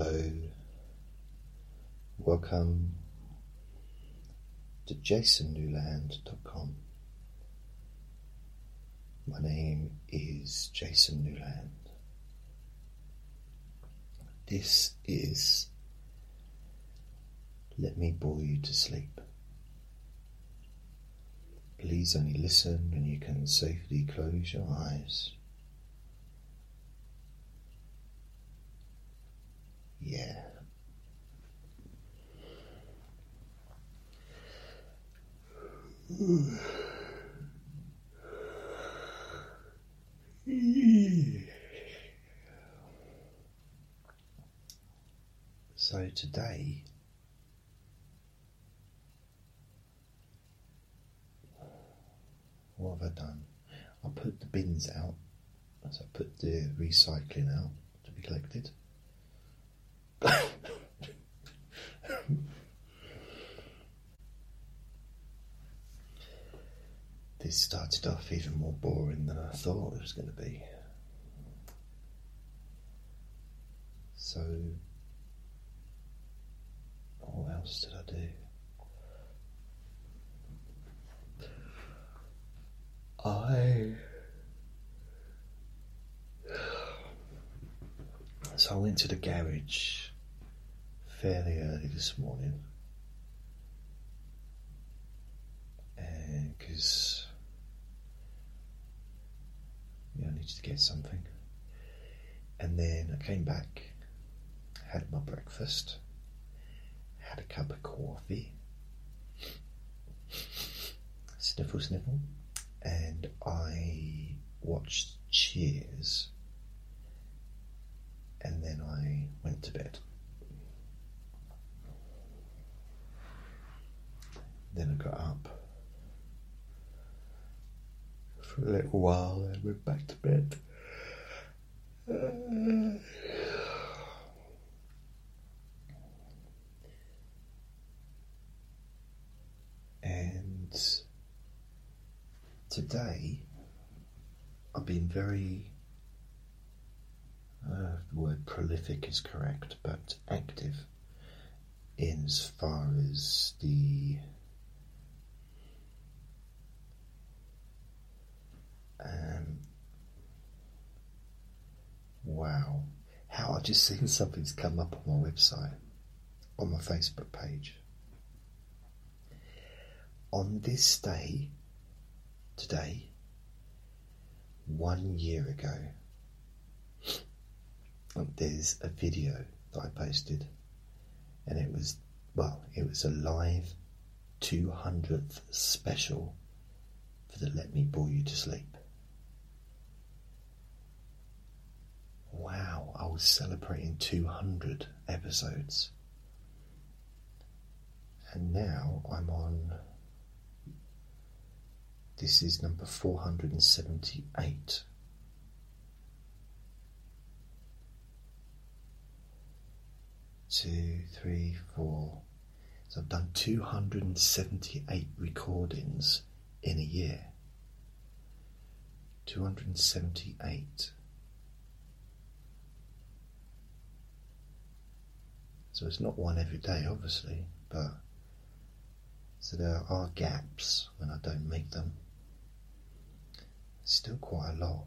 Hello, welcome to jasonnewland.com. My name is Jason Newland. This is Let Me Bore You to Sleep. Please only listen when you can safely close your eyes. Yeah. So today what have I done? I put the bins out, so I put the recycling out to be collected. this started off even more boring than I thought it was going to be. So, what else did I do? I I went to the garage fairly early this morning, uh, because I needed to get something, and then I came back, had my breakfast, had a cup of coffee, sniffle sniffle and I watched Cheers, and then I went to bed. Then I got up for a little while and went back to bed. and today I've been very, uh, the word prolific is correct, but active in as far as the um, wow, how I just seen something's come up on my website, on my Facebook page. On this day, today, one year ago, there's a video that I posted, and it was, well, it was a live 200th special for the Let Me Bore You to Sleep. Wow, I was celebrating 200 episodes. And now I'm on this is number 478. Two, three, four. So I've done 278 recordings in a year. 278. So it's not one every day, obviously, but so there are gaps when I don't make them It's still quite a lot.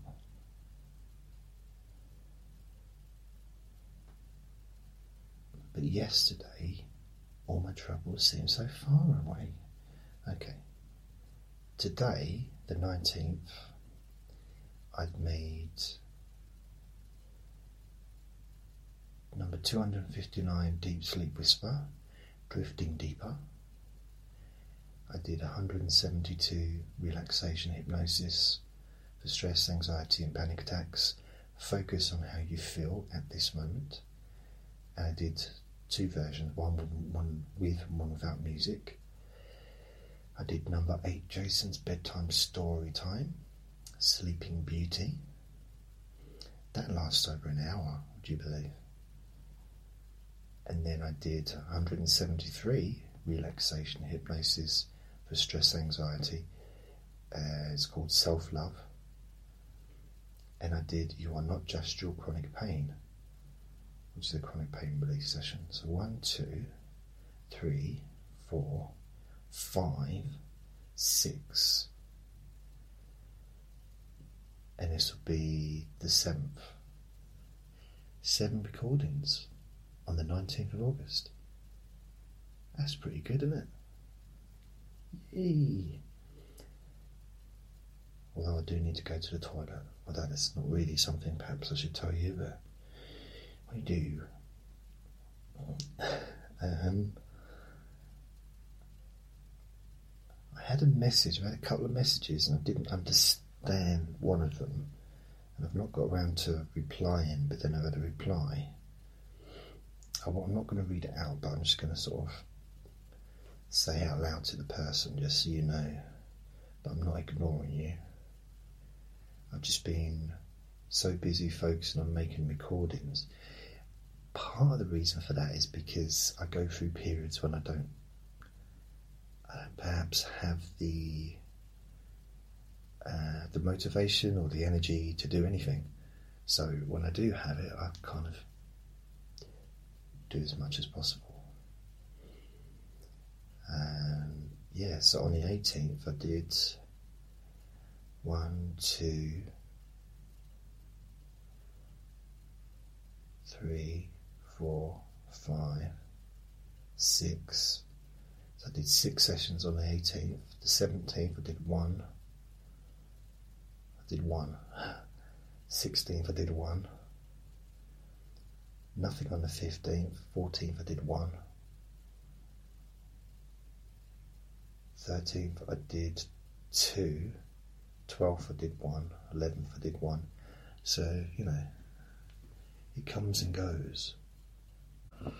But yesterday, all my troubles seemed so far away. Okay. Today, the 19th, I've made number 259 Deep Sleep Whisper, Drifting Deeper. I did 172 Relaxation Hypnosis for stress, anxiety, and panic attacks. Focus on how you feel at this moment. And I did two versions, one, one with and one without music. I did number eight, Jason's bedtime story time, Sleeping Beauty. That lasts over an hour, would you believe? And then I did 173 relaxation hypnosis for stress anxiety. Uh, it's called self love and I did You Are Not Just Your Chronic Pain. Which is the chronic pain relief session. So one, two, three, four, five, six, and this will be the seventh. Seven recordings on the 19th of August. That's pretty good, isn't it? Yay! Although I do need to go to the toilet, although that's not really something perhaps I should tell you, but I do. Um, I had a message, I had a couple of messages, and I didn't understand one of them, and I've not got around to replying, but then I've had a reply. I'm not going to read it out, but I'm just going to sort of say out loud to the person just so you know that I'm not ignoring you. I've just been so busy focusing on making recordings. Part of the reason for that is because I go through periods when I don't, I don't perhaps have the uh, the motivation or the energy to do anything. So when I do have it, I kind of do as much as possible. And yeah, so on the 18th, I did one, two, three, four, five, six. So I did six sessions on the 18th. The 17th, I did one. I did one. 16th, I did one. Nothing on the 15th. 14th, I did one. 13th, I did two. 12th, I did one. 11th, I did one. So, you know, it comes and goes.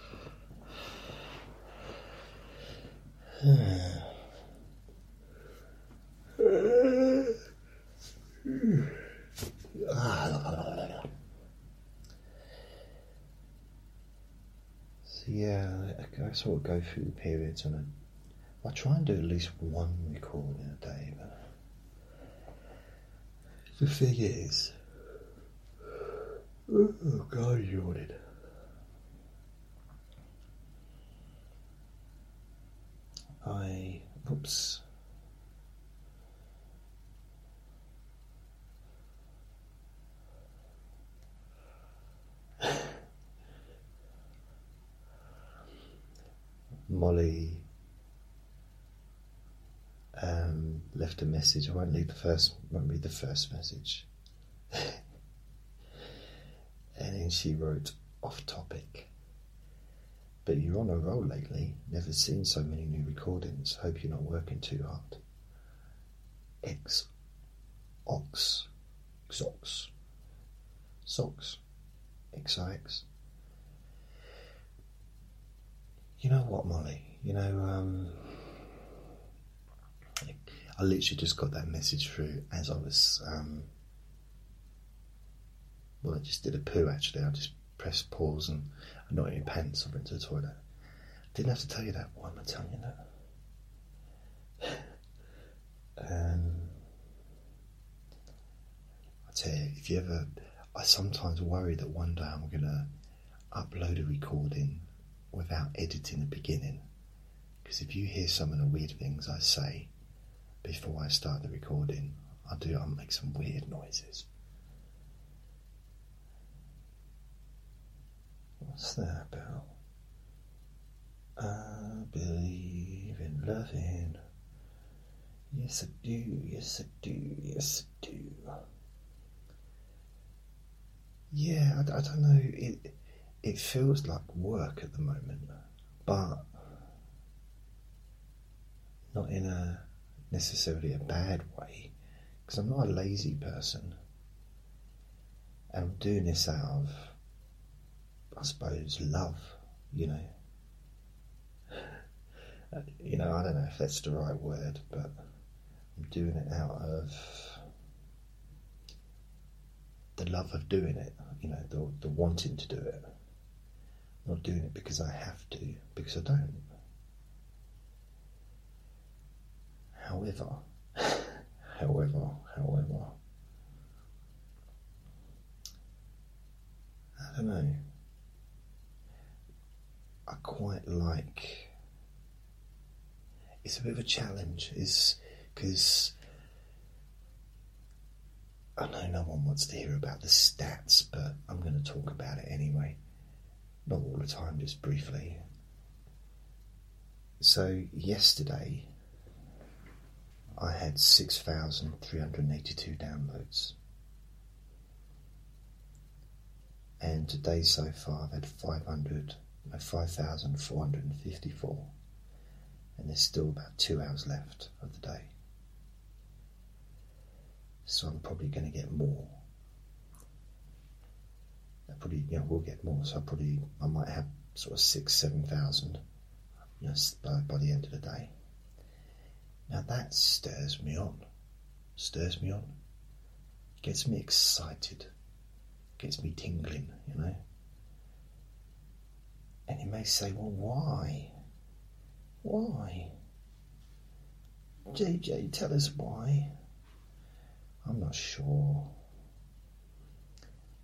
So yeah, I sort of go through the periods and I, I try and do at least one recording a day, but the thing is, oh God, you yawning. I, oops. Molly um, left a message. I won't read the first. Won't read the first message. and then she wrote, "Off topic." But you're on a roll lately. Never seen so many new recordings. Hope you're not working too hard. X, ox, xox, socks, XIX. You know what, Molly? You know, um, I literally just got that message through as I was. Um, well, I just did a poo actually. I just pressed pause and Not in my pants. I went to the toilet. I didn't have to tell you that. Why am I telling you that? um, I tell you, if you ever, I sometimes worry that one day I'm gonna upload a recording without editing the beginning. Because if you hear some of the weird things I say before I start the recording, I do. I'll make some weird noises. What's that about? I believe in loving. Yes, I do. Yes, I do. Yes, I do. Yeah, I, I don't know. It it feels like work at the moment, but not in a necessarily a bad way, because I'm not a lazy person. And I'm doing this out of I suppose, love, you know. You know, I don't know if that's the right word, but I'm doing it out of the love of doing it, you know, the, the wanting to do it. not doing it because I have to, because I don't. However, however, however, I don't know. Quite like. It's a bit of a challenge, is because I know no one wants to hear about the stats, but I'm going to talk about it anyway. Not all the time, just briefly. So, yesterday I had 6,382 downloads. And today so far I've had 500, no, 5,454. And there's still about two hours left of the day so I'm probably going to get more. I probably, you know, will get more. So I probably, I might have sort of six, seven thousand, you know, by, by the end of the day. Now that stirs me on, stirs me on, gets me excited, gets me tingling, you know. And you may say, well, why? Why? JJ, tell us why. I'm not sure.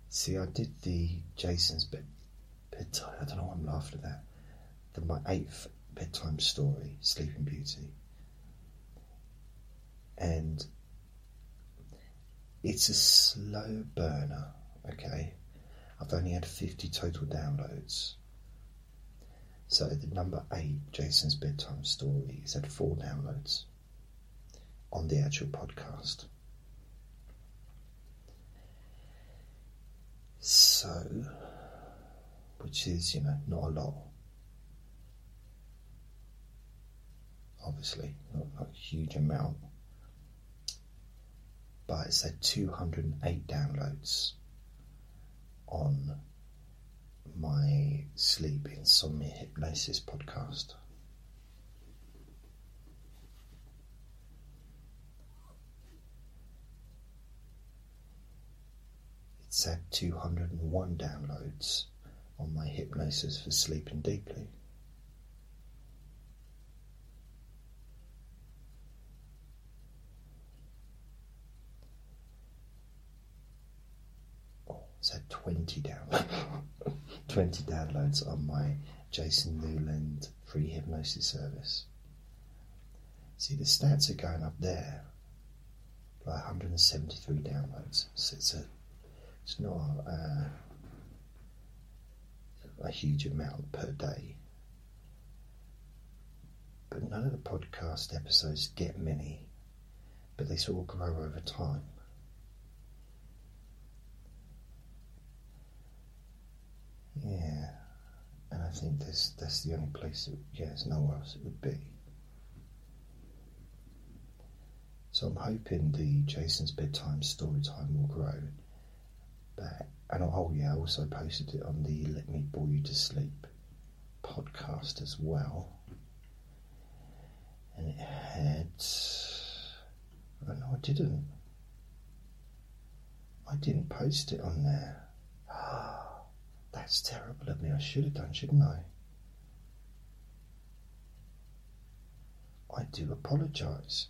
See, I did the Jason's bed bedtime. I don't know why I'm laughing at that. The, my eighth bedtime story, Sleeping Beauty, and it's a slow burner. Okay, I've only had 50 total downloads. So the number eight, Jason's bedtime story, has had four downloads on the actual podcast. So, which is, you know, not a lot. Obviously, not, not a huge amount. But it's had 208 downloads on my sleep insomnia hypnosis podcast. It's had 201 downloads on my hypnosis for sleeping deeply. Oh, it's had 20 downloads. 20 downloads on my Jason Newland free hypnosis service. See, the stats are going up there by 173 downloads. So it's a it's not uh, a huge amount per day. But none of the podcast episodes get many, but they sort of grow over time. Yeah, and I think that's that's the only place that yeah, there's nowhere else it would be. So I'm hoping the Jason's bedtime story time will grow But And oh yeah, I also posted it on the Let Me Bore You to Sleep podcast as well. And it had. Oh no, I didn't. I didn't post it on there. That's terrible of me. I should have done, shouldn't I? I do apologise.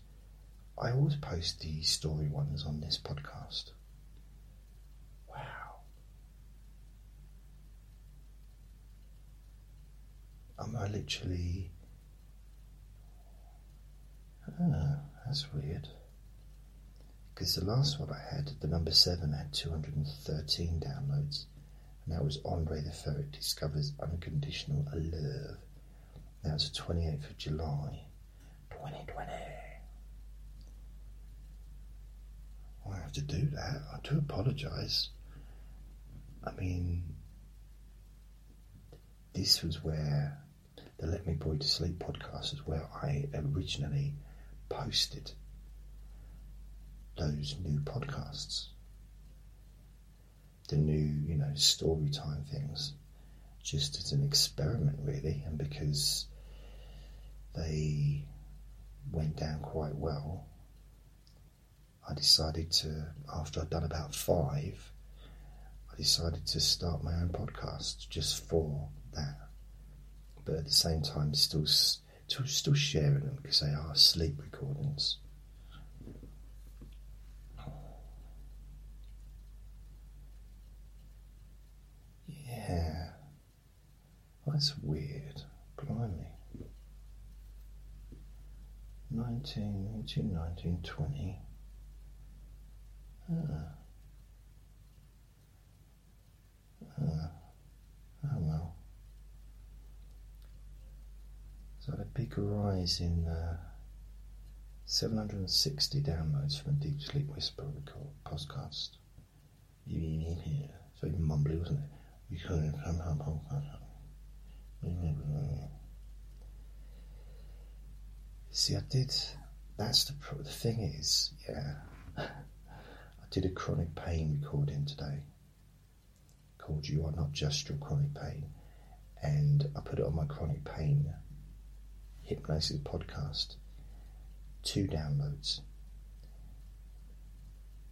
I always post the story ones on this podcast. Wow. Am I literally. Ah, that's weird. Because the last one I had, the number 7, had 213 downloads, and that was Andre the Ferret Discovers Unconditional Love. That was the 28th of July, 2020. I have to do that. I do apologise. I mean, this was where the Let Me Boy to Sleep podcast is where I originally posted those new podcasts. The new, you know, story time things. Just as an experiment, really, and because they went down quite well, I decided to, after I'd done about five, I decided to start my own podcast just for that but at the same time still still, still sharing them because they are sleep recordings. Yeah. That's weird. Blimey. 19, 18, 19, 20. Ah. Ah. Oh well. So had a big rise in uh, 760 downloads from a Deep Sleep Whisper record podcast. So even mumbly, wasn't it? You couldn't come home. Mm-hmm. See, I did. That's the the thing is, yeah. I did a chronic pain recording today called "You Are Not Just Your Chronic Pain," and I put it on my chronic pain hypnosis podcast. Two downloads,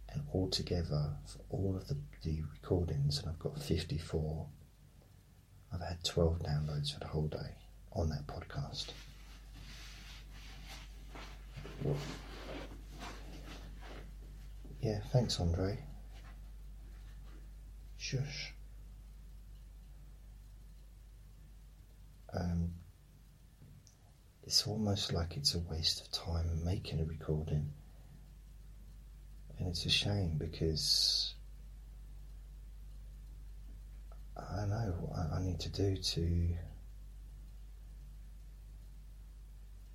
and altogether for all of the, the recordings, and I've got fifty-four. I've had twelve downloads for the whole day on that podcast. Yeah, thanks, Andre. Shush. Um, it's almost like it's a waste of time making a recording. And it's a shame because I know what I need to do to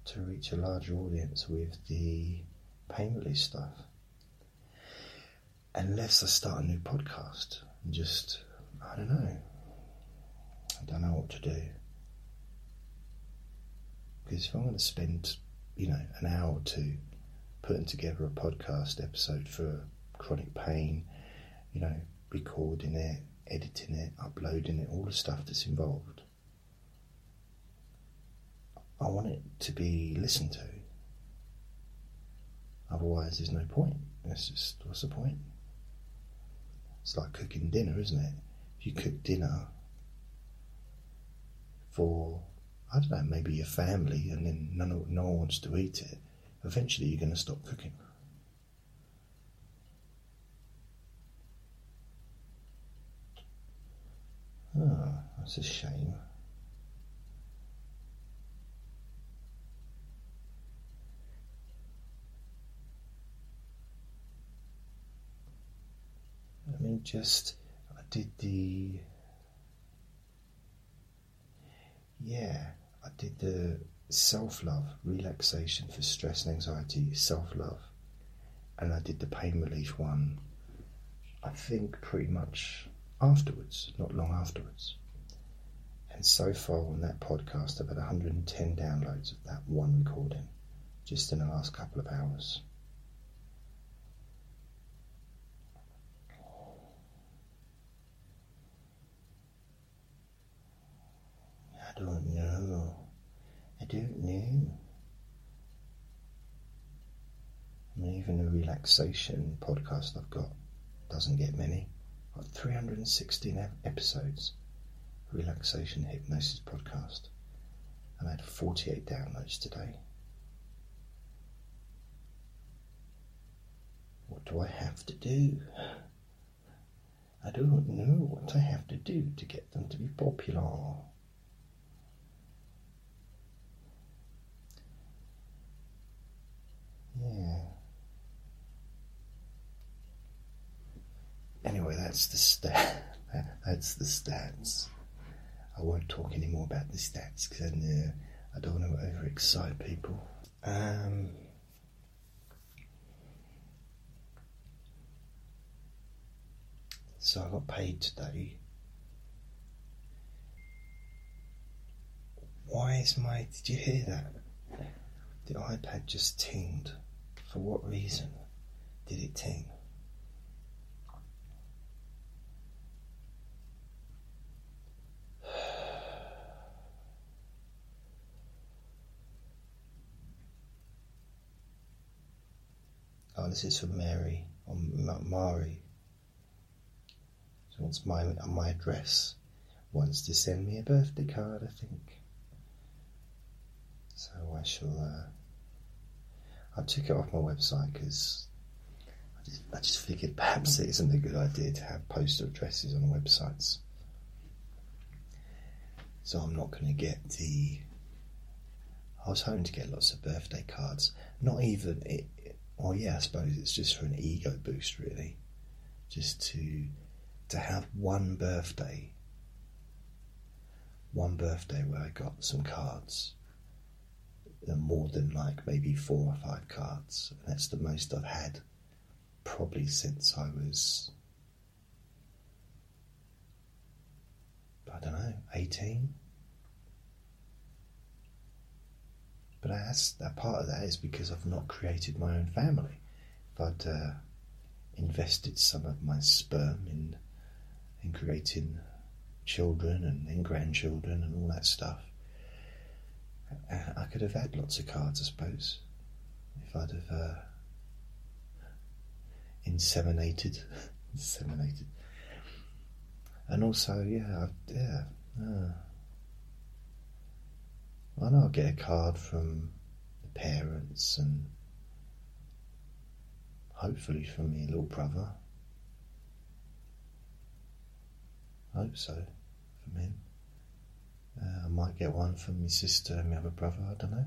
to reach a larger audience with the pain release stuff. Unless I start a new podcast and just, I don't know. I don't know what to do. Because if I'm going to spend, you know, an hour or two putting together a podcast episode for chronic pain, you know, recording it, editing it, uploading it, all the stuff that's involved, I want it to be listened to. Otherwise, there's no point. It's just, what's the point? It's like cooking dinner, isn't it? If you cook dinner for, I don't know, maybe your family and then none, no one wants to eat it, eventually you're going to stop cooking. Oh, that's a shame. I mean, just I did the yeah, I did the self love relaxation for stress and anxiety, self love, and I did the pain relief one. I think pretty much afterwards, not long afterwards. And so far on that podcast, I've had 110 downloads of that one recording just in the last couple of hours. I don't know. I don't know. I mean, even the relaxation podcast I've got doesn't get many. I've got 316 episodes. Relaxation Hypnosis podcast. I had 48 downloads today. What do I have to do? I don't know what I have to do to get them to be popular. Yeah. Anyway, that's the stat. That's the stats. I won't talk any more about the stats because uh, I don't want to overexcite people. Um, so I got paid today. Why is my? Did you hear that? The iPad just tinged. For what reason did it ting? This is from Mary or Mari. She wants my my address. Wants to send me a birthday card, I think. So I shall. Uh, I took it off my website because I just, I just figured perhaps it isn't a good idea to have postal addresses on websites. So I'm not going to get the. I was hoping to get lots of birthday cards. Not even it. Well, yeah, I suppose it's just for an ego boost, really. Just to to have one birthday, one birthday where I got some cards, more than like maybe four or five cards. And that's the most I've had probably since I was, I don't know, 18. But that's, that part of that is because I've not created my own family. If I'd uh, invested some of my sperm in in creating children and then grandchildren and all that stuff, I could have had lots of cards, I suppose, if I'd have uh, inseminated, inseminated, and also, yeah, yeah. Uh, I know I'll get a card from the parents and hopefully from my little brother. I hope so from him. Uh, I might get one from my sister and my other brother, I don't know.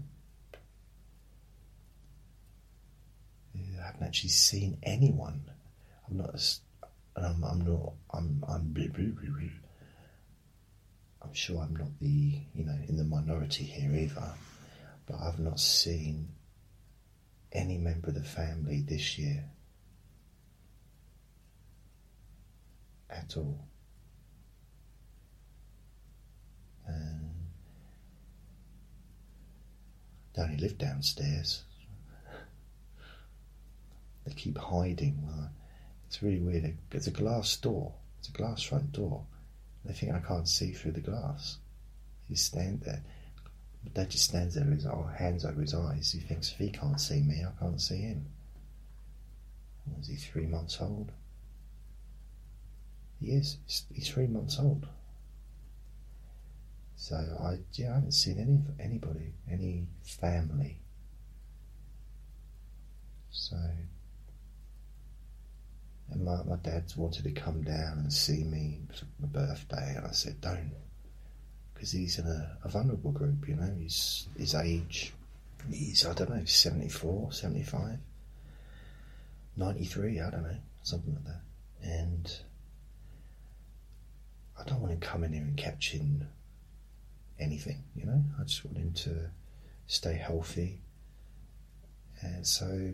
I haven't actually seen anyone. I'm not. I'm, I'm not. I'm. I'm. I'm sure I'm not the. You know, in the minority here either. But I've not seen any member of the family this year at all. They only live downstairs. They keep hiding. It's really weird. It's a glass door. It's a glass front door. They think I can't see through the glass. He stand there. Dad just stands there with his hands over his eyes. He thinks if he can't see me, I can't see him. Was he three months old? He is. He's three months old. So I, yeah, I haven't seen any anybody, any family. So and my, my dad wanted to come down and see me for my birthday, and I said, don't. Because he's in a, a, vulnerable group, you know. He's his age, he's, I don't know, 74, 75, 93, I don't know, something like that. And I don't want him coming here and catching anything, you know. I just want him to stay healthy. And so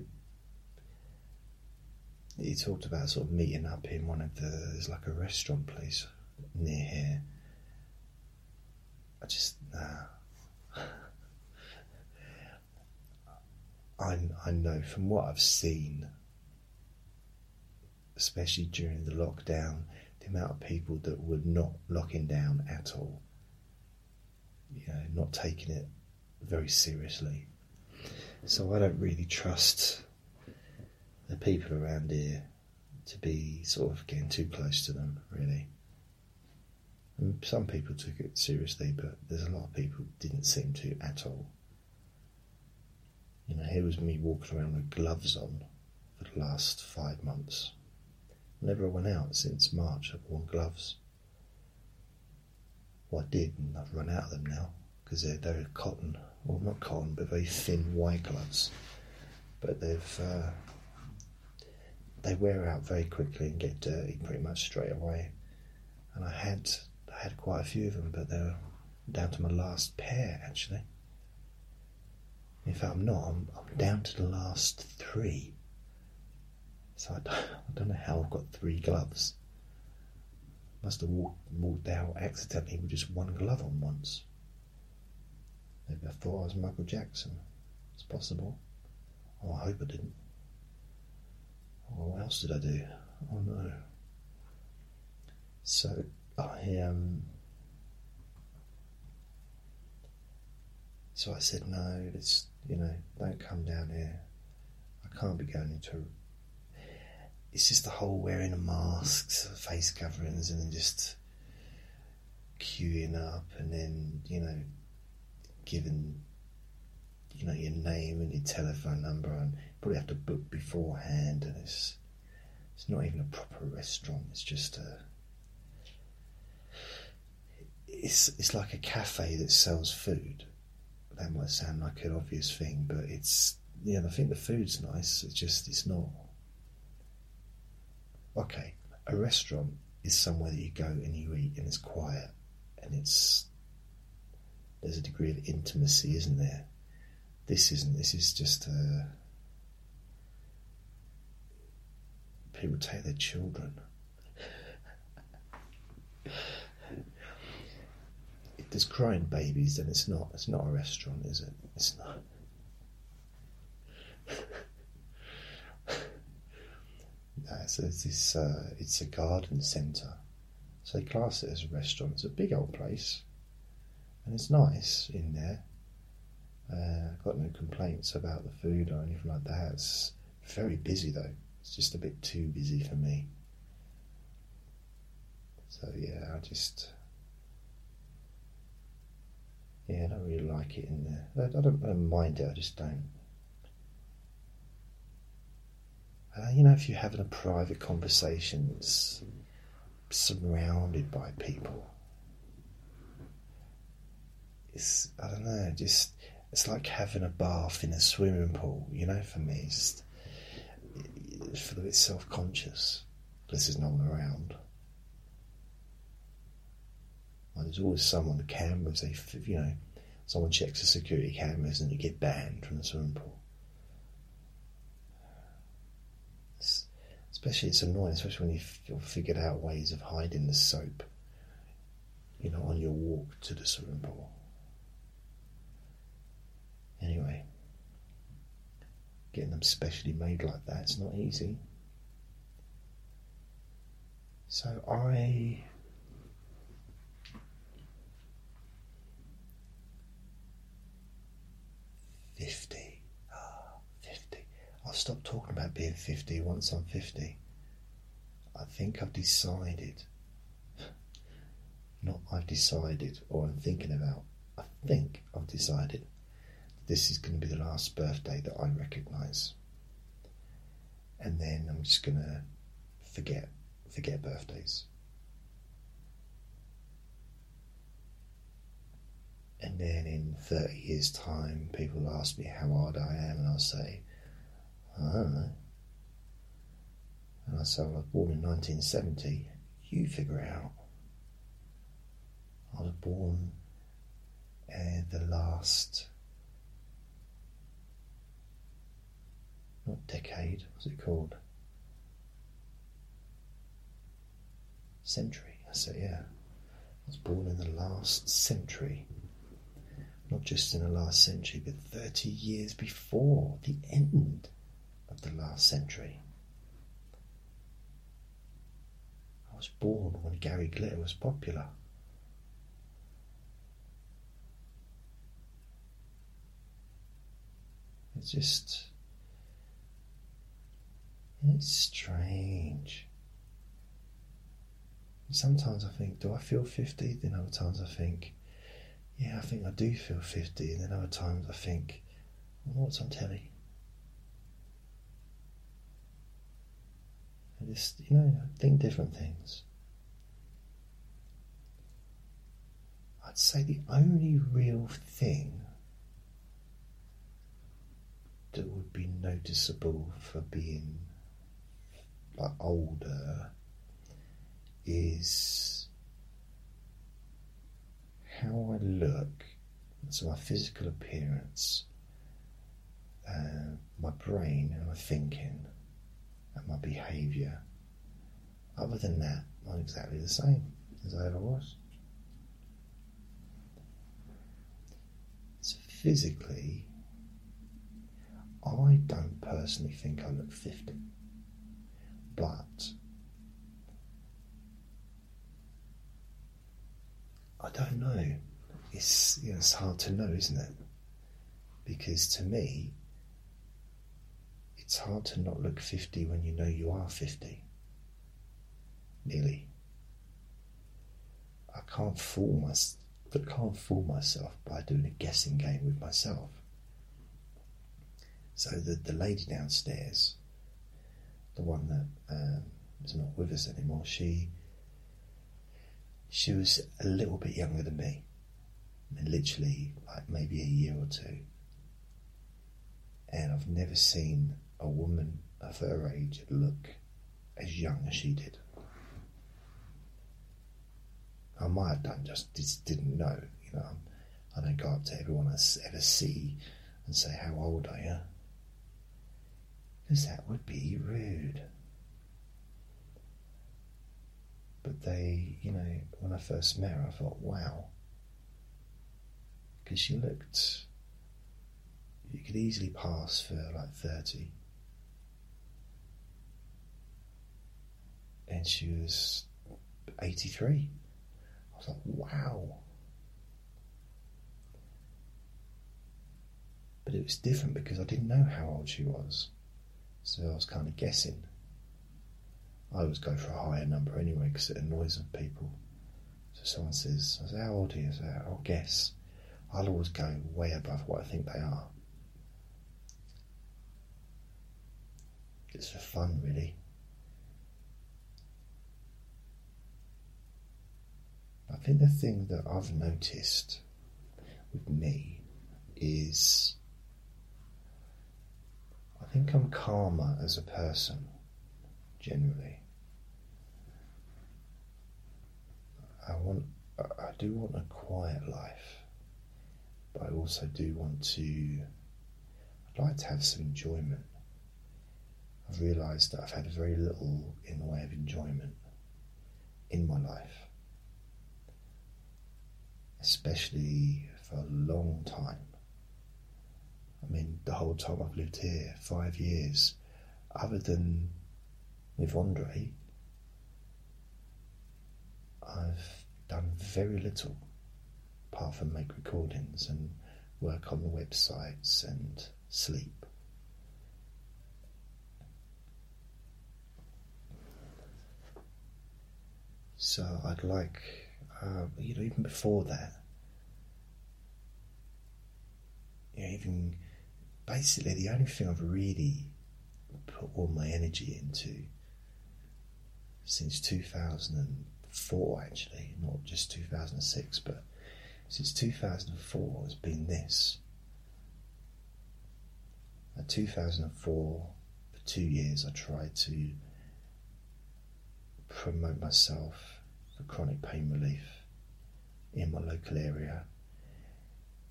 he talked about sort of meeting up in one of the there's like a restaurant place near here. I just nah. I I know from what I've seen, especially during the lockdown, the amount of people that were not locking down at all. You know, not taking it very seriously. So I don't really trust the people around here to be sort of getting too close to them, really. And some people took it seriously, but there's a lot of people didn't seem to at all. You know, here was me walking around with gloves on for the last five months. Never went out since March. I've worn gloves. Well, I did, and I've run out of them now because they're, they're cotton. Well, not cotton, but very thin white gloves. But they've uh, they wear out very quickly and get dirty pretty much straight away. And I had I had quite a few of them, but they're down to my last pair actually. In fact, I'm not. I'm, I'm down to the last three. So I don't, I don't know how I've got three gloves. Must have walked, walked out accidentally with just one glove on once. Maybe I thought I was Michael Jackson. It's possible. Oh, I hope I didn't. What else did I do? Oh no. So I um so I said no, it's you know, don't come down here. I can't be going into it's just the whole wearing of masks, face coverings and then just queuing up and then, you know, giving you know your name and your telephone number and probably have to book beforehand and it's it's not even a proper restaurant it's just a it's it's like a cafe that sells food. That might sound like an obvious thing, but it's yeah. I think the food's nice. It's just it's not. Okay, a restaurant is somewhere that you go and you eat and it's quiet and it's there's a degree of intimacy, isn't there? This isn't. This is just people take their children. if there's crying babies, then it's not. It's not a restaurant, is it? It's not. no, it's. Uh, it's a garden centre. So they class it as a restaurant. It's a big old place, and it's nice in there. Uh, got no complaints about the food or anything like that. It's very busy though. It's just a bit too busy for me. So yeah, I just yeah, I don't really like it in there. I, don't, I don't, mind it. I just don't. Uh, you know, if you're having a private conversation, surrounded by people, it's I don't know, just it's like having a bath in a swimming pool. You know, for me, it's, it's feel a bit self-conscious. This is no one around. Well, there's always someone the cameras. They, you know, someone checks the security cameras and you get banned from the swimming pool. It's, especially, it's annoying, especially when you've figured out ways of hiding the soap. You know, on your walk to the swimming pool. Anyway, getting them specially made like that is not easy. So I fifty. Ah. I'll stop talking about being fifty once I'm fifty. I think I've decided. Not I've decided or I'm thinking about. I think I've decided this is going to be the last birthday that I recognise. And then I'm just going to forget, forget birthdays. And then in 30 years' time, people ask me how old I am, and I'll say, I don't know. And I say, well, I was born in 1970. You figure it out. I was born uh, the last not decade, was it called? Century, I say, yeah. I was born in the last century. Not just in the last century, but 30 years before the end of the last century. I was born when Gary Glitter was popular. It's just it's strange. Sometimes I think, do I feel 50? Then other times I think, yeah, I think I do feel 50. And then other times I think, well, what's on telly? I just, you know, think different things. I'd say the only real thing that would be noticeable for being like older is how I look, so my physical appearance, uh, my brain and my thinking, and my behaviour. Other than that, I'm exactly the same as I ever was. So physically, I don't personally think I look 50 but I don't know. It's you know, it's hard to know, isn't it? Because to me, it's hard to not look fifty when you know you are fifty. Nearly. I can't fool my, I can't fool myself by doing a guessing game with myself. So the the lady downstairs the one that um, is not with us anymore, she She was a little bit younger than me, and literally like maybe a year or two. And I've never seen a woman of her age look as young as she did. I might have done just, just didn't know, you know. I don't go up to everyone I ever see and say, How old are you? Because that would be rude. But they, you know, when I first met her, I thought, wow. Because she looked, you could easily pass for like 30. And she was 83. I was like, wow. But it was different because I didn't know how old she was. So I was kind of guessing. I always go for a higher number anyway because it annoys people. So someone says, I say, how old are you? I say, I'll guess. I'll always go way above what I think they are. It's for fun, really. I think the thing that I've noticed with me is I think I'm calmer as a person, generally. I want, I do want a quiet life, but I also do want to, I'd like to have some enjoyment. I've realised that I've had very little in the way of enjoyment in my life, especially for a long time. I mean, the whole time I've lived here, five years, other than with Andre, I've done very little apart from make recordings and work on the websites and sleep. So I'd like, uh, you know, even before that, you know, even basically the only thing I've really put all my energy into since 2004, actually, not just 2006, but since 2004 has been this. In 2004, for two years, I tried to promote myself for chronic pain relief in my local area.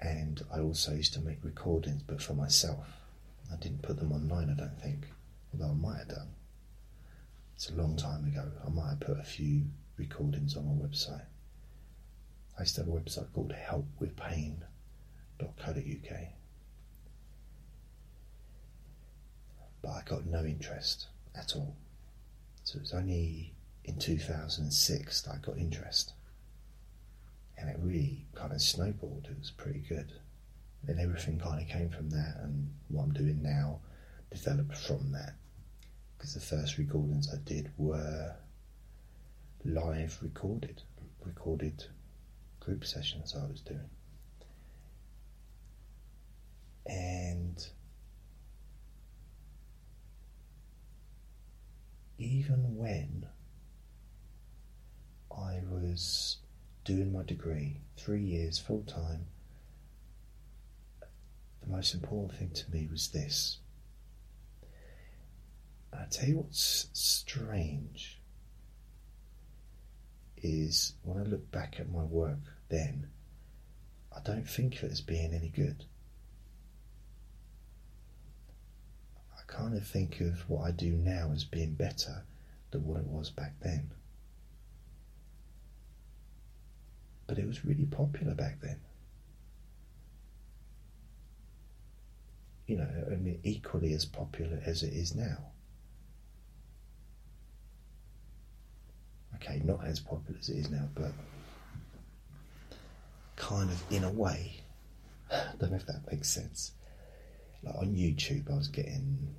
And I also used to make recordings, but for myself. I didn't put them online, I don't think, although I might have done. It's a long time ago. I might have put a few recordings on my website. I used to have a website called helpwithpain.co.uk. But I got no interest at all. So it was only in 2006 that I got interest. And it really kind of snowballed. It was pretty good. And everything kind of came from that, and what I'm doing now developed from that. Because the first recordings I did were live recorded, recorded group sessions I was doing. And even when I was doing my degree, three years full time, the most important thing to me was this. I tell you what's strange is when I look back at my work then, I don't think of it as being any good. I kind of think of what I do now as being better than what it was back then. But it was really popular back then. You know, I mean, equally as popular as it is now. okay, not as popular as it is now, but kind of in a way. I don't know if that makes sense. Like on YouTube, I was getting,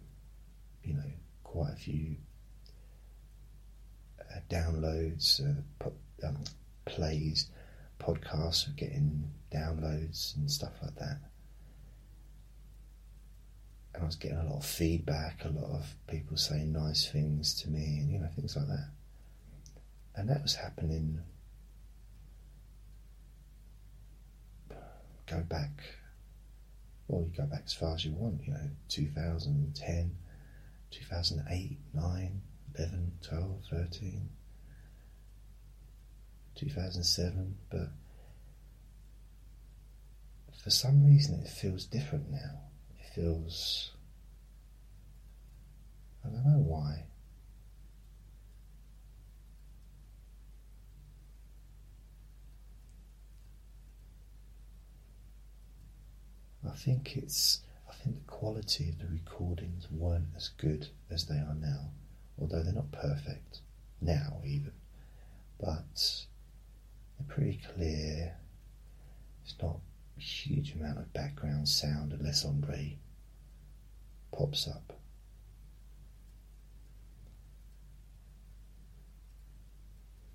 you know, quite a few uh, downloads, uh, um, plays, podcasts are getting downloads and stuff like that. And I was getting a lot of feedback, a lot of people saying nice things to me, and you know, things like that. And that was happening. Go back, well, you go back as far as you want, you know, 2010, 2008, 9, 11, 12, 13. 2007, but for some reason it feels different now. It feels. I don't know why. I think it's. I think the quality of the recordings weren't as good as they are now, although they're not perfect now, even. But they're pretty clear. It's not a huge amount of background sound unless Andre pops up.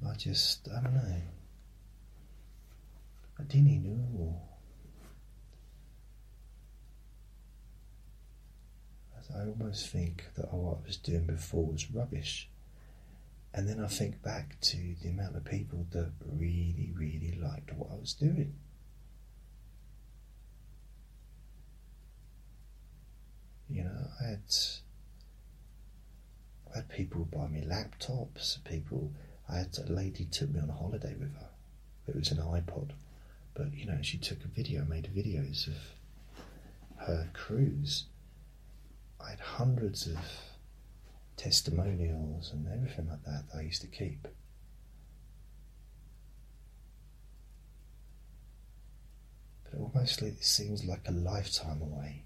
I just, I don't know. I didn't know. I almost think that what I was doing before was rubbish. And then I think back to the amount of people that really, what I was doing. You know, I had, I had people buy me laptops. People, I had a lady took me on a holiday with her. It was an iPod, but you know, she took a video, made videos of her cruise. I had hundreds of testimonials and everything like that, that I used to keep. Almost it seems like a lifetime away.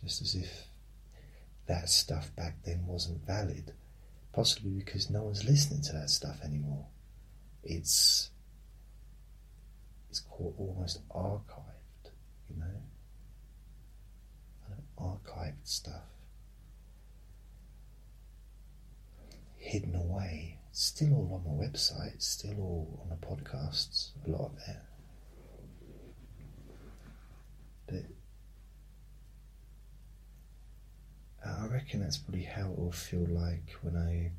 Just as if that stuff back then wasn't valid, possibly because no one's listening to that stuff anymore. It's it's called almost archived, you know, archived stuff. hidden away. Still all on my website, still all on the podcasts, a lot of it. But uh, I reckon that's probably how it will feel like when I,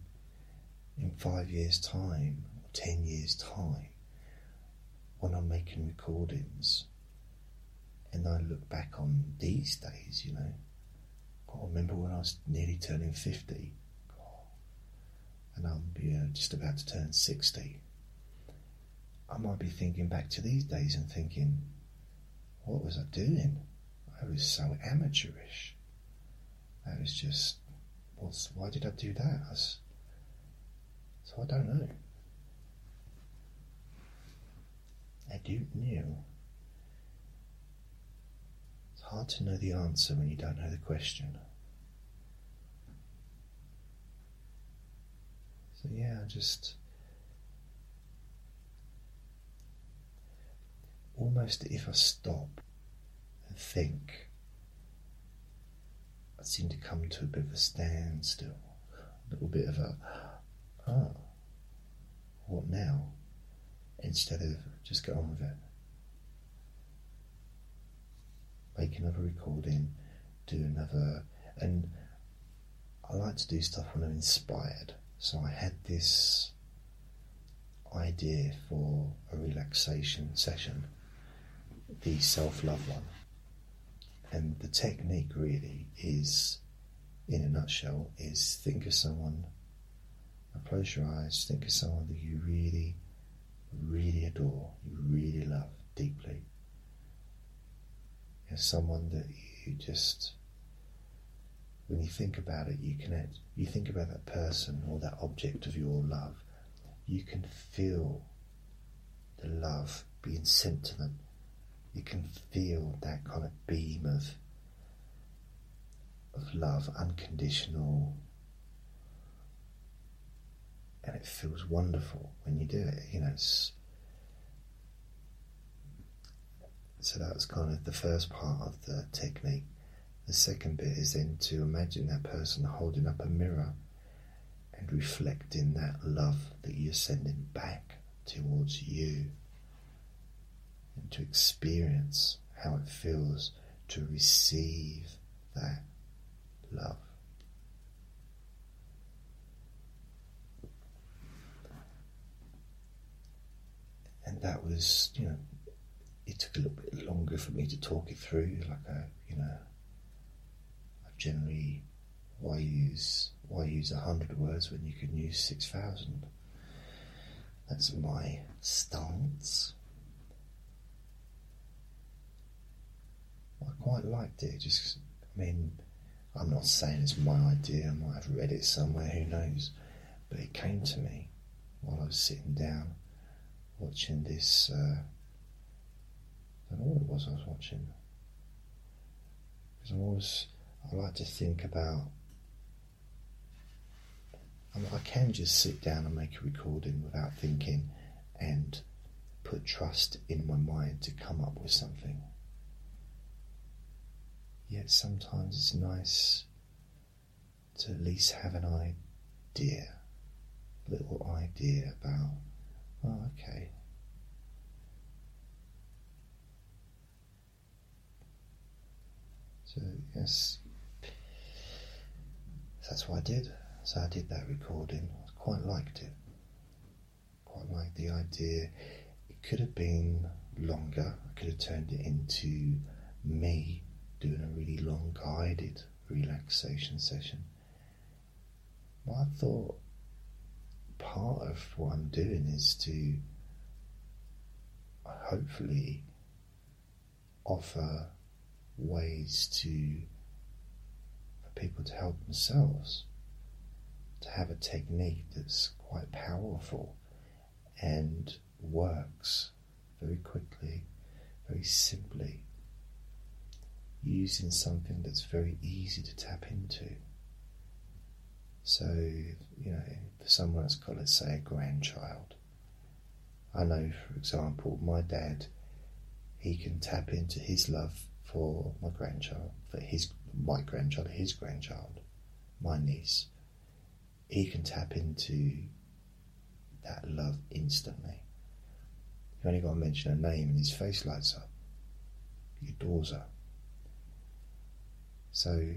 in five years' time, or ten years' time, when I'm making recordings and I look back on these days, you know. I remember when I was nearly turning 50 and I'm you know, just about to turn 60, I might be thinking back to these days and thinking, what was I doing? I was so amateurish. I was just, well, why did I do that? I was, so I don't know. I don't know. It's hard to know the answer when you don't know the question. So, yeah, just almost if I stop and think, I seem to come to a bit of a standstill, a little bit of a, oh, what now? Instead of just get on with it. Make another recording, do another, and I like to do stuff when I'm inspired. So I had this idea for a relaxation session, the self love one. And the technique really is, in a nutshell, is think of someone, close your eyes, think of someone that you really, really adore, you really love deeply. As someone that you just when you think about it, you connect, you think about that person or that object of your love, you can feel the love being sent to them. You can feel that kind of beam of of love, unconditional, and it feels wonderful when you do it. You know, so that was kind of the first part of the technique. The second bit is then to imagine that person holding up a mirror and reflecting that love that you're sending back towards you and to experience how it feels to receive that love. and that was, you know, it took a little bit longer for me to talk it through. Like a, you know, generally why use why use a hundred words when you can use six thousand? That's my stance. I quite liked it. Just, I mean, I'm not saying it's my idea. I might have read it somewhere. Who knows? But it came to me while I was sitting down watching this. Uh, I don't know what it was I was watching. Because I'm always, I like to think about. I, can just sit down and make a recording without thinking and put trust in my mind to come up with something. Yet sometimes it's nice to at least have an idea, a little idea about, oh, okay. So, yes, that's what I did. So I did that recording. I quite liked it. Quite liked the idea. It could have been longer. I could have turned it into me doing a really long guided relaxation session. But I thought part of what I'm doing is to hopefully offer ways to people to help themselves to have a technique that's quite powerful and works very quickly, very simply, using something that's very easy to tap into. So, you know, for someone that's got, let's say, a grandchild, I know, for example, my dad, he can tap into his love for my grandchild, for his my grandchild, his grandchild, my niece. He can tap into that love instantly. You only got to mention her name and his face lights up. He adores. So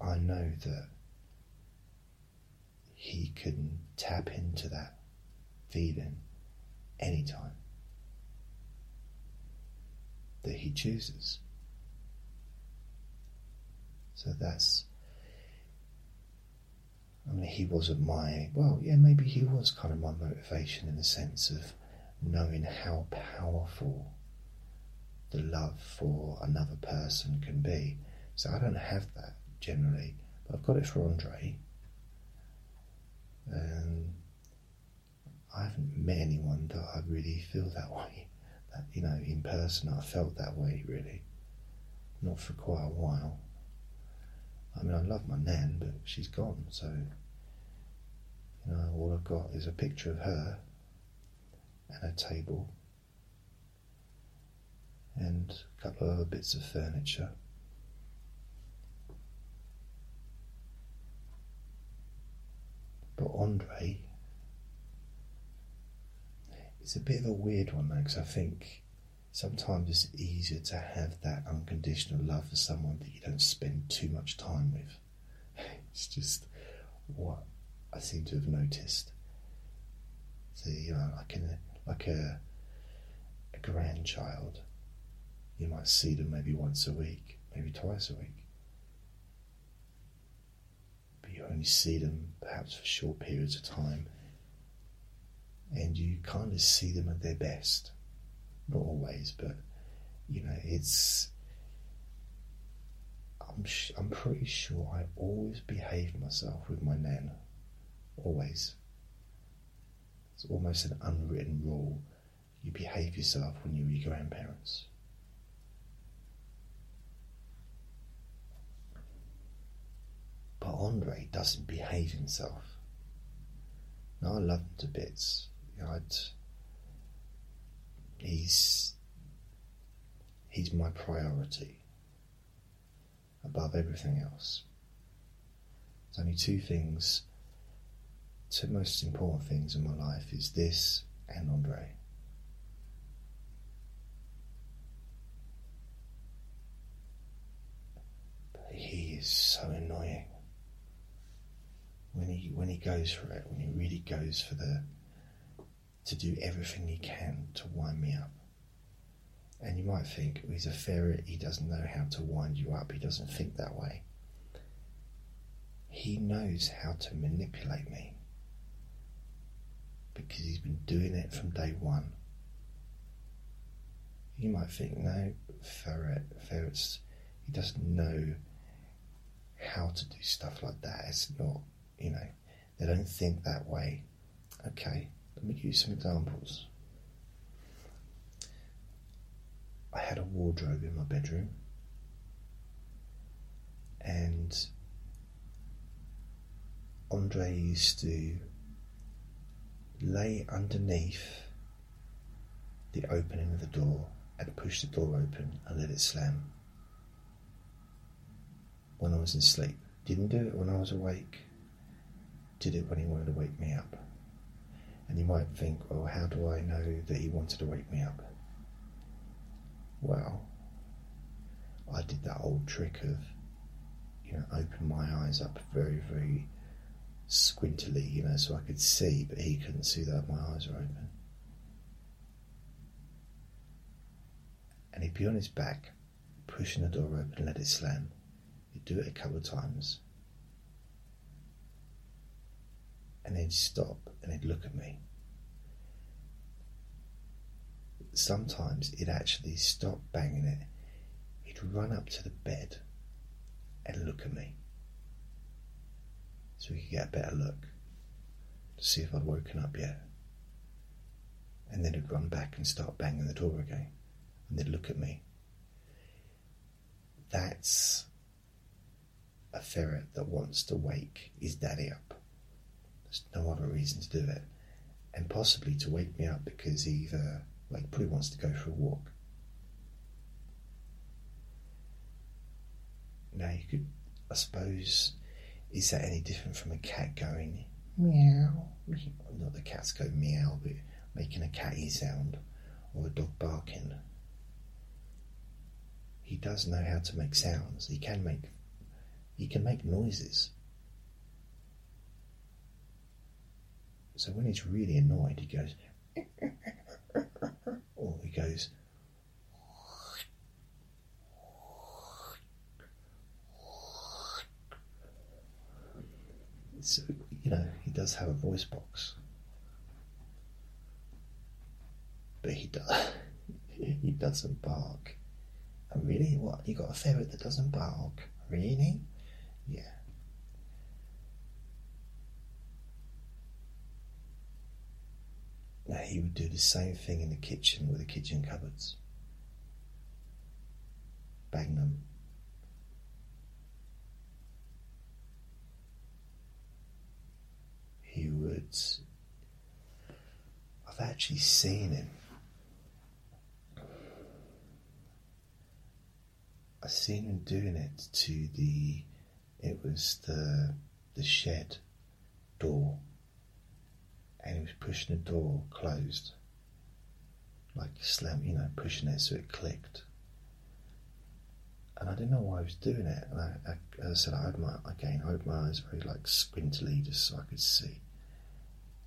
I know that he can tap into that feeling anytime that he chooses. So that's, I mean, he wasn't my, well, yeah, maybe he was kind of my motivation in the sense of knowing how powerful the love for another person can be. So I don't have that generally, but I've got it for Andre. And I haven't met anyone that I really feel that way. That you know, in person, I felt that way really. Not for quite a while. I mean, I love my nan, but she's gone, so you know, all I've got is a picture of her and a table and a couple of other bits of furniture. But Andre is a bit of a weird one though, because I think sometimes it's easier to have that unconditional love for someone that you don't spend too much time with. It's just what I seem to have noticed. So you know, like in a, like a a grandchild, you might see them maybe once a week, maybe twice a week but you only see them perhaps for short periods of time, and you kind of see them at their best. Not always, but you know, it's. I'm, sh- I'm pretty sure I always behave myself with my nan. Always. It's almost an unwritten rule. You behave yourself when you're your grandparents. But Andre doesn't behave himself. Now I love him to bits. You know, he's he's my priority above everything else. There's only two things, two most important things in my life is this and Andre. But he is so annoying when he when he goes for it, when he really goes for the to do everything he can to wind me up. And you might think well, he's a ferret, he doesn't know how to wind you up, he doesn't think that way. He knows how to manipulate me because he's been doing it from day one. You might think, no, ferret, ferrets, he doesn't know how to do stuff like that. It's not, you know, they don't think that way. Okay, let me give you some examples. I had a wardrobe in my bedroom, and Andre used to lay underneath the opening of the door and push the door open and let it slam when I was in sleep. Didn't do it when I was awake. Did it when he wanted to wake me up. And you might think, well, how do I know that he wanted to wake me up? Well, I did that old trick of, you know, open my eyes up very, very squintily, you know, so I could see, but he couldn't see that my eyes were open. And he'd be on his back, pushing the door open and let it slam. He'd do it a couple of times. And then he'd stop and he'd look at me. Sometimes he'd actually stop banging it. He'd run up to the bed and look at me so he could get a better look to see if I'd woken up yet. And then he'd run back and start banging the door again and they'd look at me. That's a ferret that wants to wake his daddy up. There's no other reason to do it. And possibly to wake me up because he either, like, probably wants to go for a walk. Now, you could, I suppose, is that any different from a cat going meow? Not the cats go meow, but making a catty sound, or a dog barking he does know how to make sounds. He can make he can make noises. So when he's really annoyed, he goes, or he goes, so you know he does have a voice box, but he does he doesn't bark. And really? What? You got a ferret that doesn't bark? Really? Yeah. Now he would do the same thing in the kitchen with the kitchen cupboards. Bang them. He would. I've actually seen him I've seen him doing it to the. It was the the shed door, and he was pushing the door closed, like slam, you know, pushing it so it clicked. And I didn't know why he was doing it. And I, I as I said, I had my again, I opened my eyes very like squintily, just so I could see.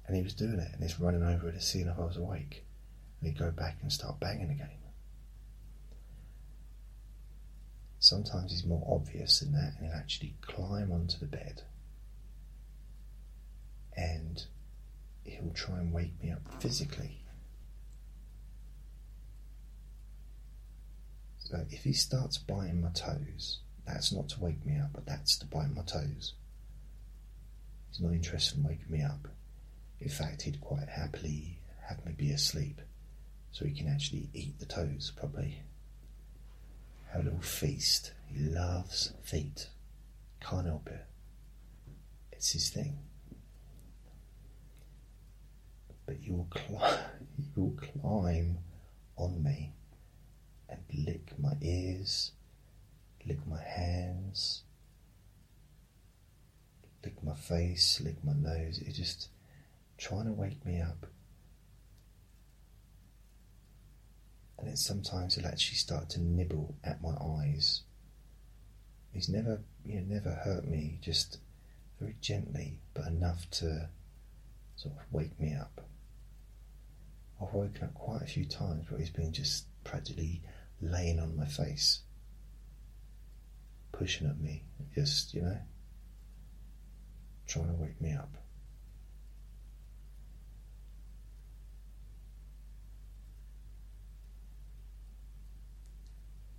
And he was doing it, and he's running over to see if I was awake. And he'd go back and start banging again. Sometimes he's more obvious than that, and he'll actually climb onto the bed and he'll try and wake me up physically. So if he starts biting my toes, that's not to wake me up, but that's to bite my toes. He's not interested in waking me up. In fact, he'd quite happily have me be asleep so he can actually eat the toes properly a little feast. He loves feet. Can't help it. It's his thing. But you'll climb, you'll climb on me and lick my ears, lick my hands, lick my face, lick my nose. You're just trying to wake me up and then sometimes he'll actually start to nibble at my eyes. He's never, you know, never hurt me, just very gently, but enough to sort of wake me up. I've woken up quite a few times where he's been just practically laying on my face, pushing at me, just, you know, trying to wake me up.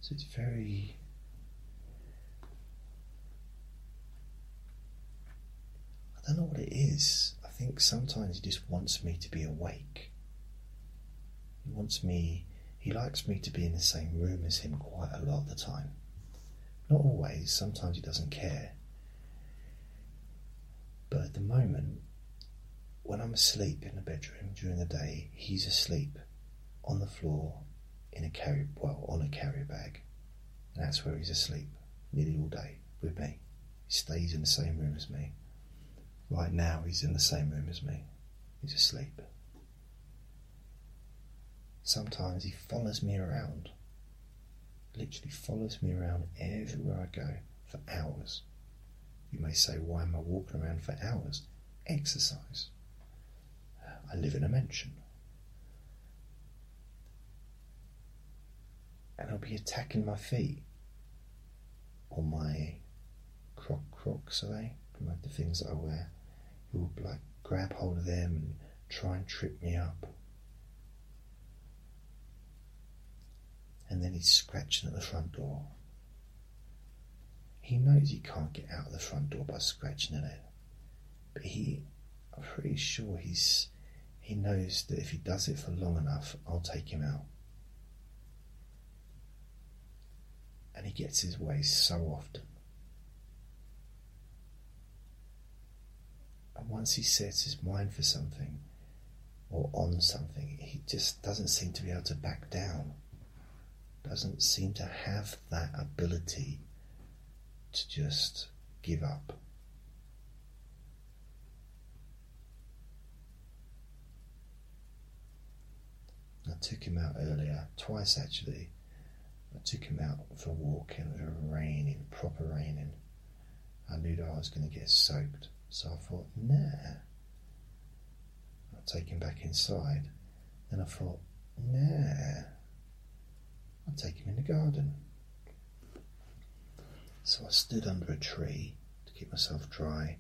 So it's very I don't know what it is. I think sometimes he just wants me to be awake. He wants me, he likes me to be in the same room as him quite a lot of the time. Not always, sometimes he doesn't care. But at the moment, when I'm asleep in the bedroom during the day, he's asleep on the floor in a carrier, well, on a carrier bag. And that's where he's asleep nearly all day with me. He stays in the same room as me. Right now, he's in the same room as me. He's asleep. Sometimes he follows me around. Literally follows me around everywhere I go for hours. You may say, why am I walking around for hours? Exercise. I live in a mansion. And I'll be attacking my feet or my croc crocs, are they? Like the things that I wear. He will like grab hold of them and try and trip me up. And then he's scratching at the front door. He knows he can't get out of the front door by scratching at it. But he, I'm pretty sure he's, he knows that if he does it for long enough, I'll take him out. And he gets his way so often. And once he sets his mind for something or on something, he just doesn't seem to be able to back down. Doesn't seem to have that ability to just give up. I took him out earlier, twice actually. I took him out for a walk and it was raining, proper raining. I knew that I was going to get soaked. So I thought, nah. I'll take him back inside. Then I thought, nah. I'll take him in the garden. So I stood under a tree to keep myself dry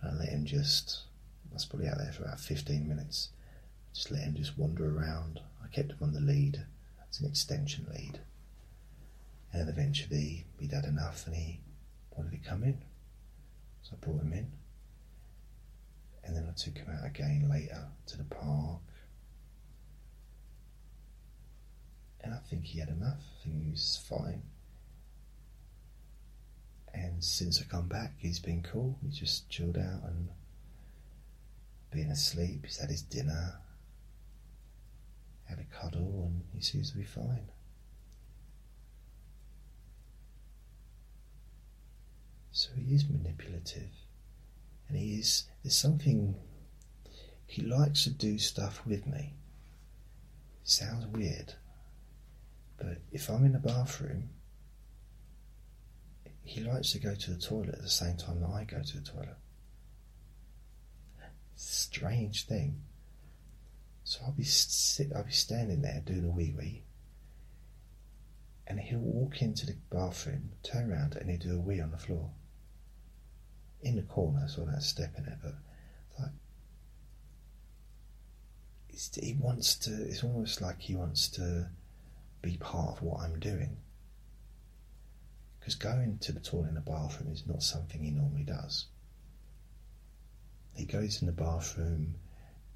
and I let him just, I was probably out there for about 15 minutes. Just let him just wander around. I kept him on the lead. It's an extension lead. And then eventually he'd had enough and he wanted to come in. So I brought him in. And then I took him out again later to the park. And I think he had enough. I think he was fine. And since I come back, he's been cool. He's just chilled out and been asleep. He's had his dinner, had a cuddle, and he seems to be fine. So he is manipulative and he is there's something he likes to do stuff with me. Sounds weird, but if I'm in the bathroom, he likes to go to the toilet at the same time that I go to the toilet. Strange thing. So I'll be sit, I'll be standing there doing a wee wee, and he'll walk into the bathroom, turn around, and he'll do a wee on the floor in the corner, so that step in it, but like he wants to. It's almost like he wants to be part of what I'm doing. Because going to the toilet in the bathroom is not something he normally does. He goes in the bathroom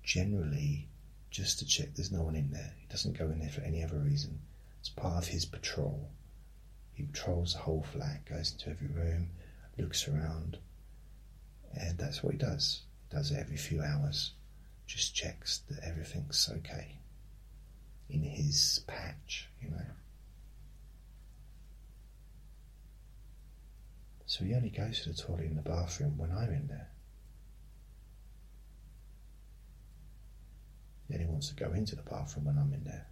generally just to check there's no one in there. He doesn't go in there for any other reason. It's part of his patrol. He patrols the whole flat, goes into every room, looks around, and that's what he does. He does it every few hours. Just checks that everything's okay in his patch, you know. So he only goes to the toilet in the bathroom when I'm in there. He wants to go into the bathroom when I'm in there.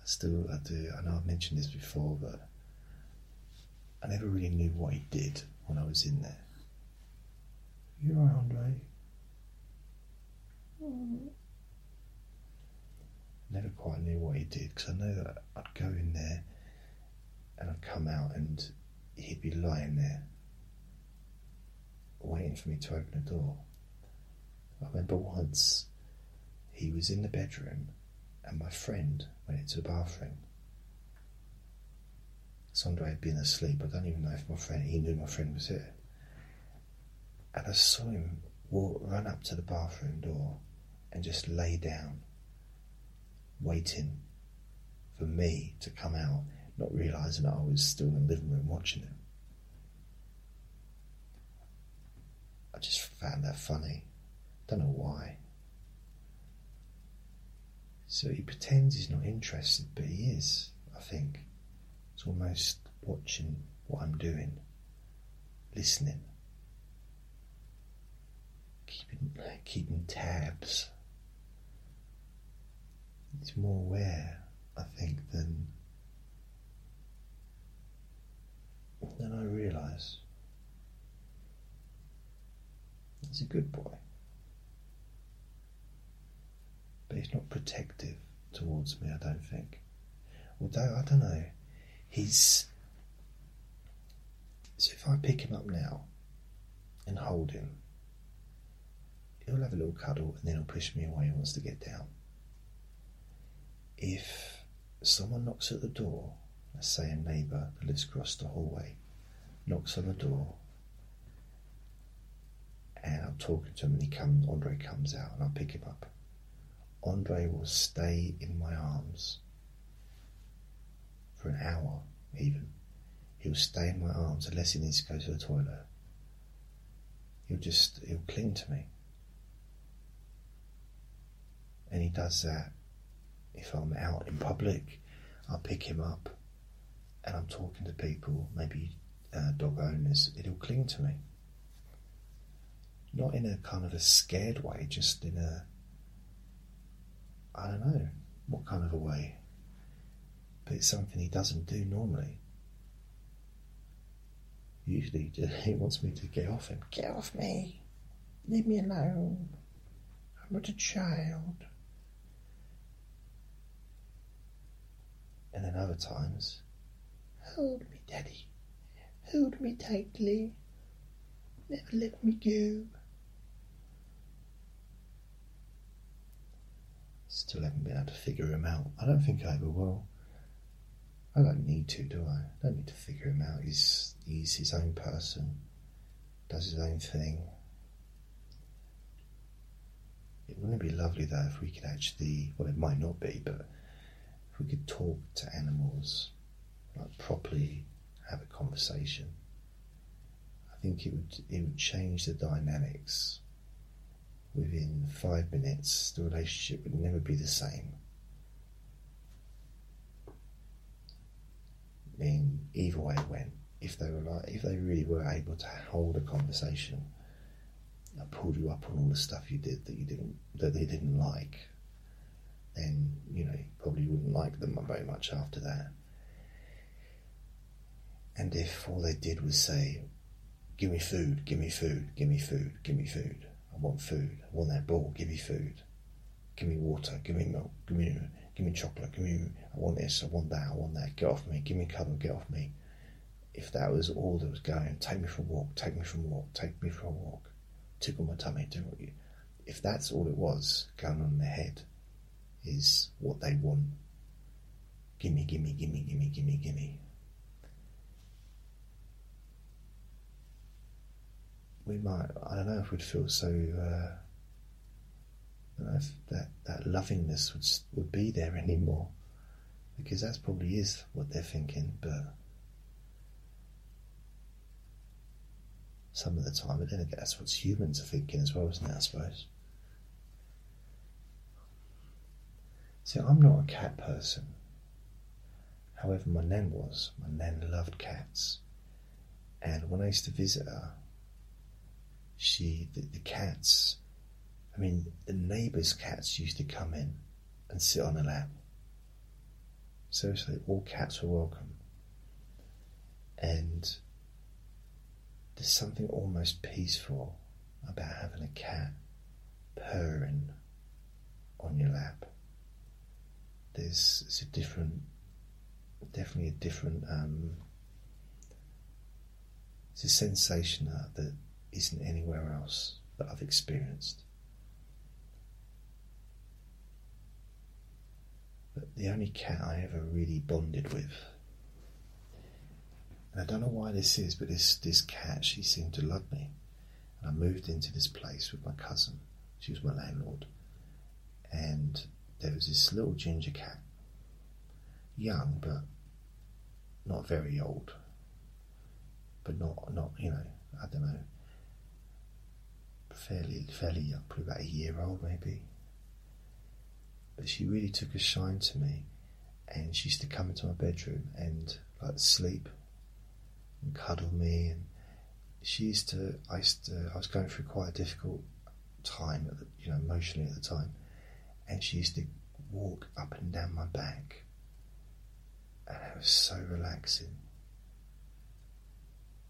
I still, I do, I know I've mentioned this before, but I never really knew what he did when I was in there. You alright, Andre? Mm. Never quite knew what he did because I know that I'd go in there and I'd come out and he'd be lying there waiting for me to open the door. I remember once he was in the bedroom and my friend went into the bathroom. So Andre had been asleep. I don't even know if my friend he knew my friend was here. And I saw him walk, run up to the bathroom door and just lay down, waiting for me to come out, not realizing that I was still in the living room watching him. I just found that funny. Don't know why. So he pretends he's not interested, but he is, I think. It's almost watching what I'm doing, listening, keeping, keeping tabs. It's more aware, I think, than, than I realise. He's a good boy. But he's not protective towards me, I don't think. Although, I don't know, he's. So if I pick him up now and hold him, he'll have a little cuddle and then he'll push me away and wants to get down. If someone knocks at the door, let's say a neighbour that lives across the hallway, knocks on the door and I'm talking to him, and he comes. Andre comes out, and I pick him up. Andre will stay in my arms for an hour, even. He'll stay in my arms unless he needs to go to the toilet. He'll just he'll cling to me, and he does that. If I'm out in public, I'll pick him up, and I'm talking to people, maybe uh, dog owners. It'll cling to me not in a kind of a scared way, just in a, I don't know what kind of a way, but it's something he doesn't do normally. Usually he wants me to get off him. Get off me! Leave me alone. I'm not a child. And then other times, hold me, Daddy. Hold me tightly. Never let me go. Still haven't been able to figure him out. I don't think I ever will. I don't need to, do I? I don't need to figure him out. He's he's his own person, does his own thing. It wouldn't be lovely though if we could actually well it might not be, but if we could talk to animals, like properly have a conversation. I think it would it would change the dynamics within five minutes, the relationship would never be the same. I mean, either way it went, if they were like, if they really were able to hold a conversation and pulled you up on all the stuff you did that you didn't, that they didn't like, then you know you probably wouldn't like them very much after that. And if all they did was say, "Give me food, give me food, give me food, give me food," I want food. I want that ball. Give me food. Give me water. Give me milk. Give me, give me chocolate. Give me. I want this. I want that. I want that. Get off me. Give me a cuddle. Get off me. If that was all that was going, take me for a walk. Take me for a walk. Take me for a walk. Tickle my tummy. Do what you. If that's all it was going on in their head, is what they want. Gimme, gimme, gimme, gimme, gimme, gimme. we might, I don't know if we'd feel so, uh, I don't know if that, that lovingness would, would be there anymore. Because that probably is what they're thinking, but some of the time, but then again, that's what humans are thinking as well, isn't it, I suppose? See, I'm not a cat person. However, my nan was. My nan loved cats. And when I used to visit her, she, the, the cats, I mean, the neighbours' cats used to come in and sit on her lap. Seriously, all cats were welcome. And there's something almost peaceful about having a cat purring on your lap. There's it's a different, definitely a different. Um, it's a sensation that, that isn't anywhere else that I've experienced. But the only cat I ever really bonded with, and I don't know why this is, but this this cat she seemed to love me. And I moved into this place with my cousin. She was my landlord, and there was this little ginger cat, young but not very old, but not not you know I don't know, fairly fairly young, probably about a year old maybe. But she really took a shine to me, and she used to come into my bedroom and like sleep and cuddle me, and she used to. I used to. I was going through quite a difficult time, the, you know, emotionally at the time, and she used to walk up and down my back, and it was so relaxing.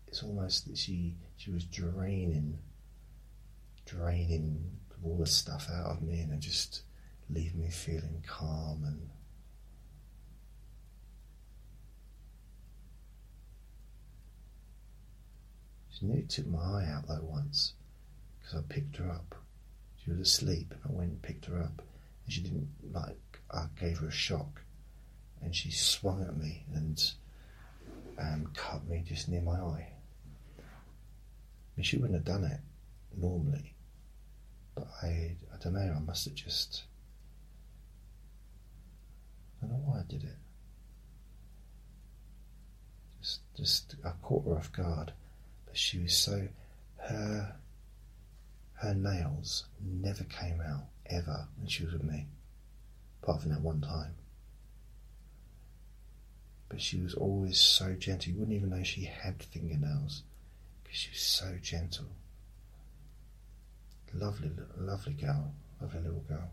It's almost that she she was draining, draining all the stuff out of me, and just leaving me feeling calm and. She nearly took my eye out though once because I picked her up. She was asleep and I went and picked her up and she didn't like I gave her a shock and she swung at me and um, cut me just near my eye. I mean, she wouldn't have done it normally, but I, I don't know, I must have just, I don't know why I did it. Just, just, I caught her off guard, but she was so, her, her nails never came out ever when she was with me, apart from that one time. But she was always so gentle. You wouldn't even know she had fingernails because she was so gentle. Lovely, lovely girl, lovely little girl.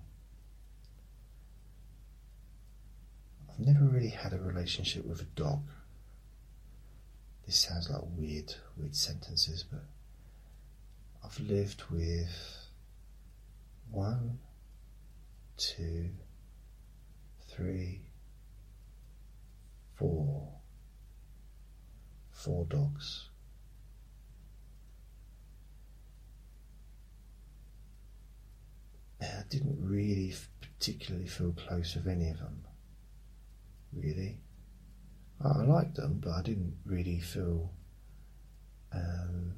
I've never really had a relationship with a dog. This sounds like weird, weird sentences, but I've lived with one, two, three, four, four dogs. I didn't really particularly feel close with any of them. Really, I liked them, but I didn't really feel. Um,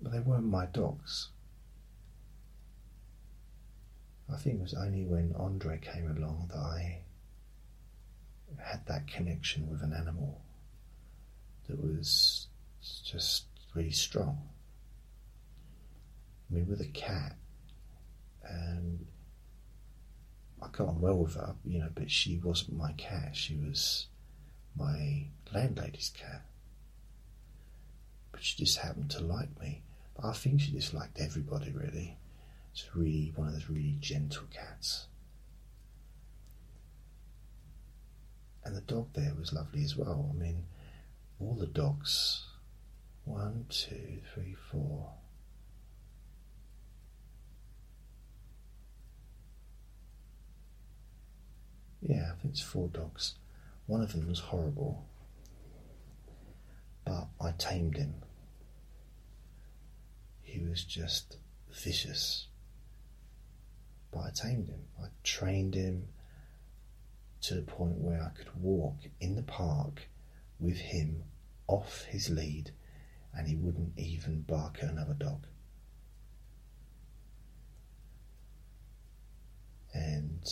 they weren't my dogs. I think it was only when Andre came along that I had that connection with an animal that was just really strong. I mean, with a cat, um, I got on well with her, you know, but she wasn't my cat. She was my landlady's cat. But she just happened to like me. But I think she just liked everybody, really. It's really one of those really gentle cats. And the dog there was lovely as well. I mean, all the dogs one, two, three, four. Yeah, I think it's four dogs. One of them was horrible, but I tamed him. He was just vicious. But I tamed him. I trained him to the point where I could walk in the park with him off his lead and he wouldn't even bark at another dog. And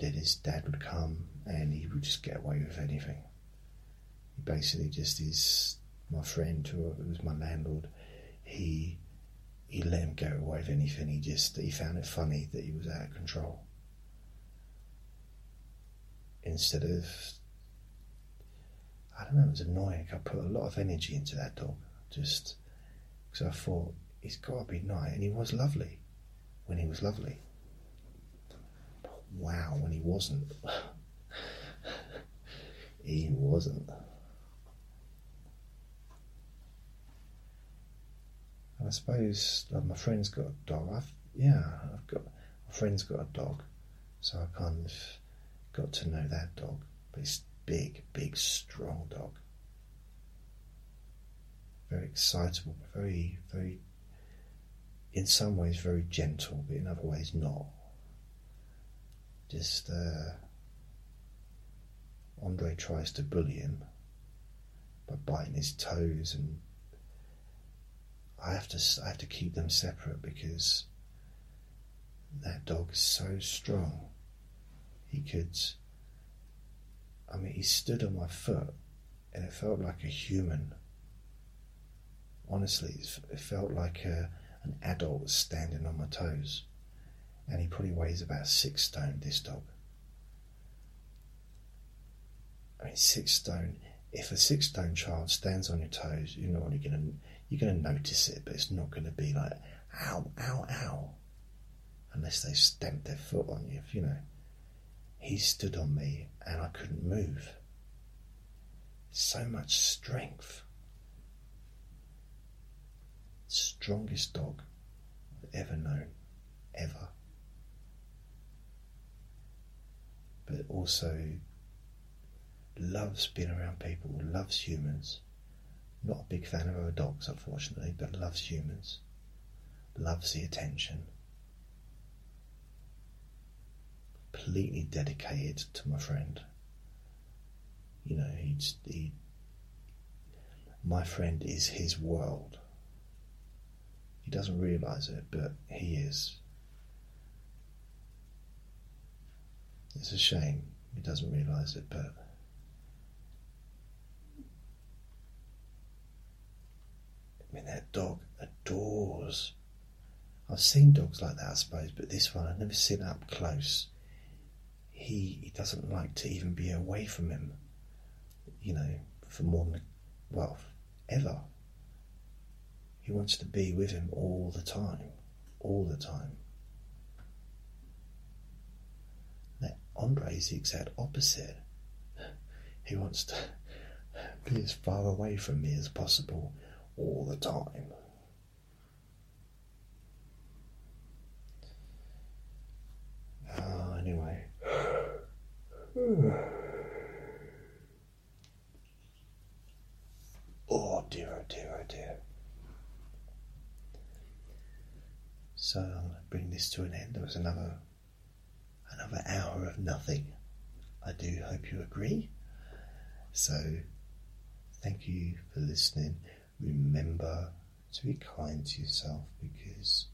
then his dad would come and he would just get away with anything. He basically just is my friend who was my landlord. He he let him get away with anything. He just he found it funny that he was out of control instead of I don't know, it was annoying. I put a lot of energy into that dog just because I thought he's got to be nice, and he was lovely when he was lovely. But wow, when he wasn't, he wasn't. I suppose like, my friend's got a dog. I've yeah, I've got my friend's got a dog, so I kind of got to know that dog. But it's big, big, strong dog. Very excitable, very, very. In some ways, very gentle, but in other ways, not. Just uh, Andre tries to bully him by biting his toes, and I have to I have to keep them separate because that dog is so strong. He could. I mean, he stood on my foot, and it felt like a human. Honestly, it felt like a, an adult standing on my toes, and he probably weighs about six stone. This dog. I mean, six stone. If a six stone child stands on your toes, you're not only going to you're going to notice it, but it's not going to be like ow, ow, ow, unless they stamped their foot on you. You know, he stood on me and I couldn't move. So much strength. Strongest dog I've ever known, ever. But also loves being around people, loves humans. Not a big fan of other dogs, unfortunately, but loves humans. Loves the attention. Completely dedicated to my friend. You know, he's he. My friend is his world. He doesn't realize it, but he is. It's a shame he doesn't realize it, but I mean, that dog adores. I've seen dogs like that, I suppose, but this one I've never seen up close. He he doesn't like to even be away from him. You know, for more than well, ever. He wants to be with him all the time, all the time. Now, Andre is the exact opposite. He wants to be as far away from me as possible all the time. Oh, anyway. Oh dear, oh dear, oh dear. So to bring this to an end. There was another another hour of nothing. I do hope you agree. So thank you for listening remember to be kind to yourself because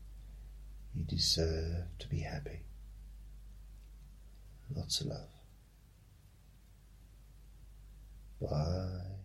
you deserve to be happy. Lots of love. Bye.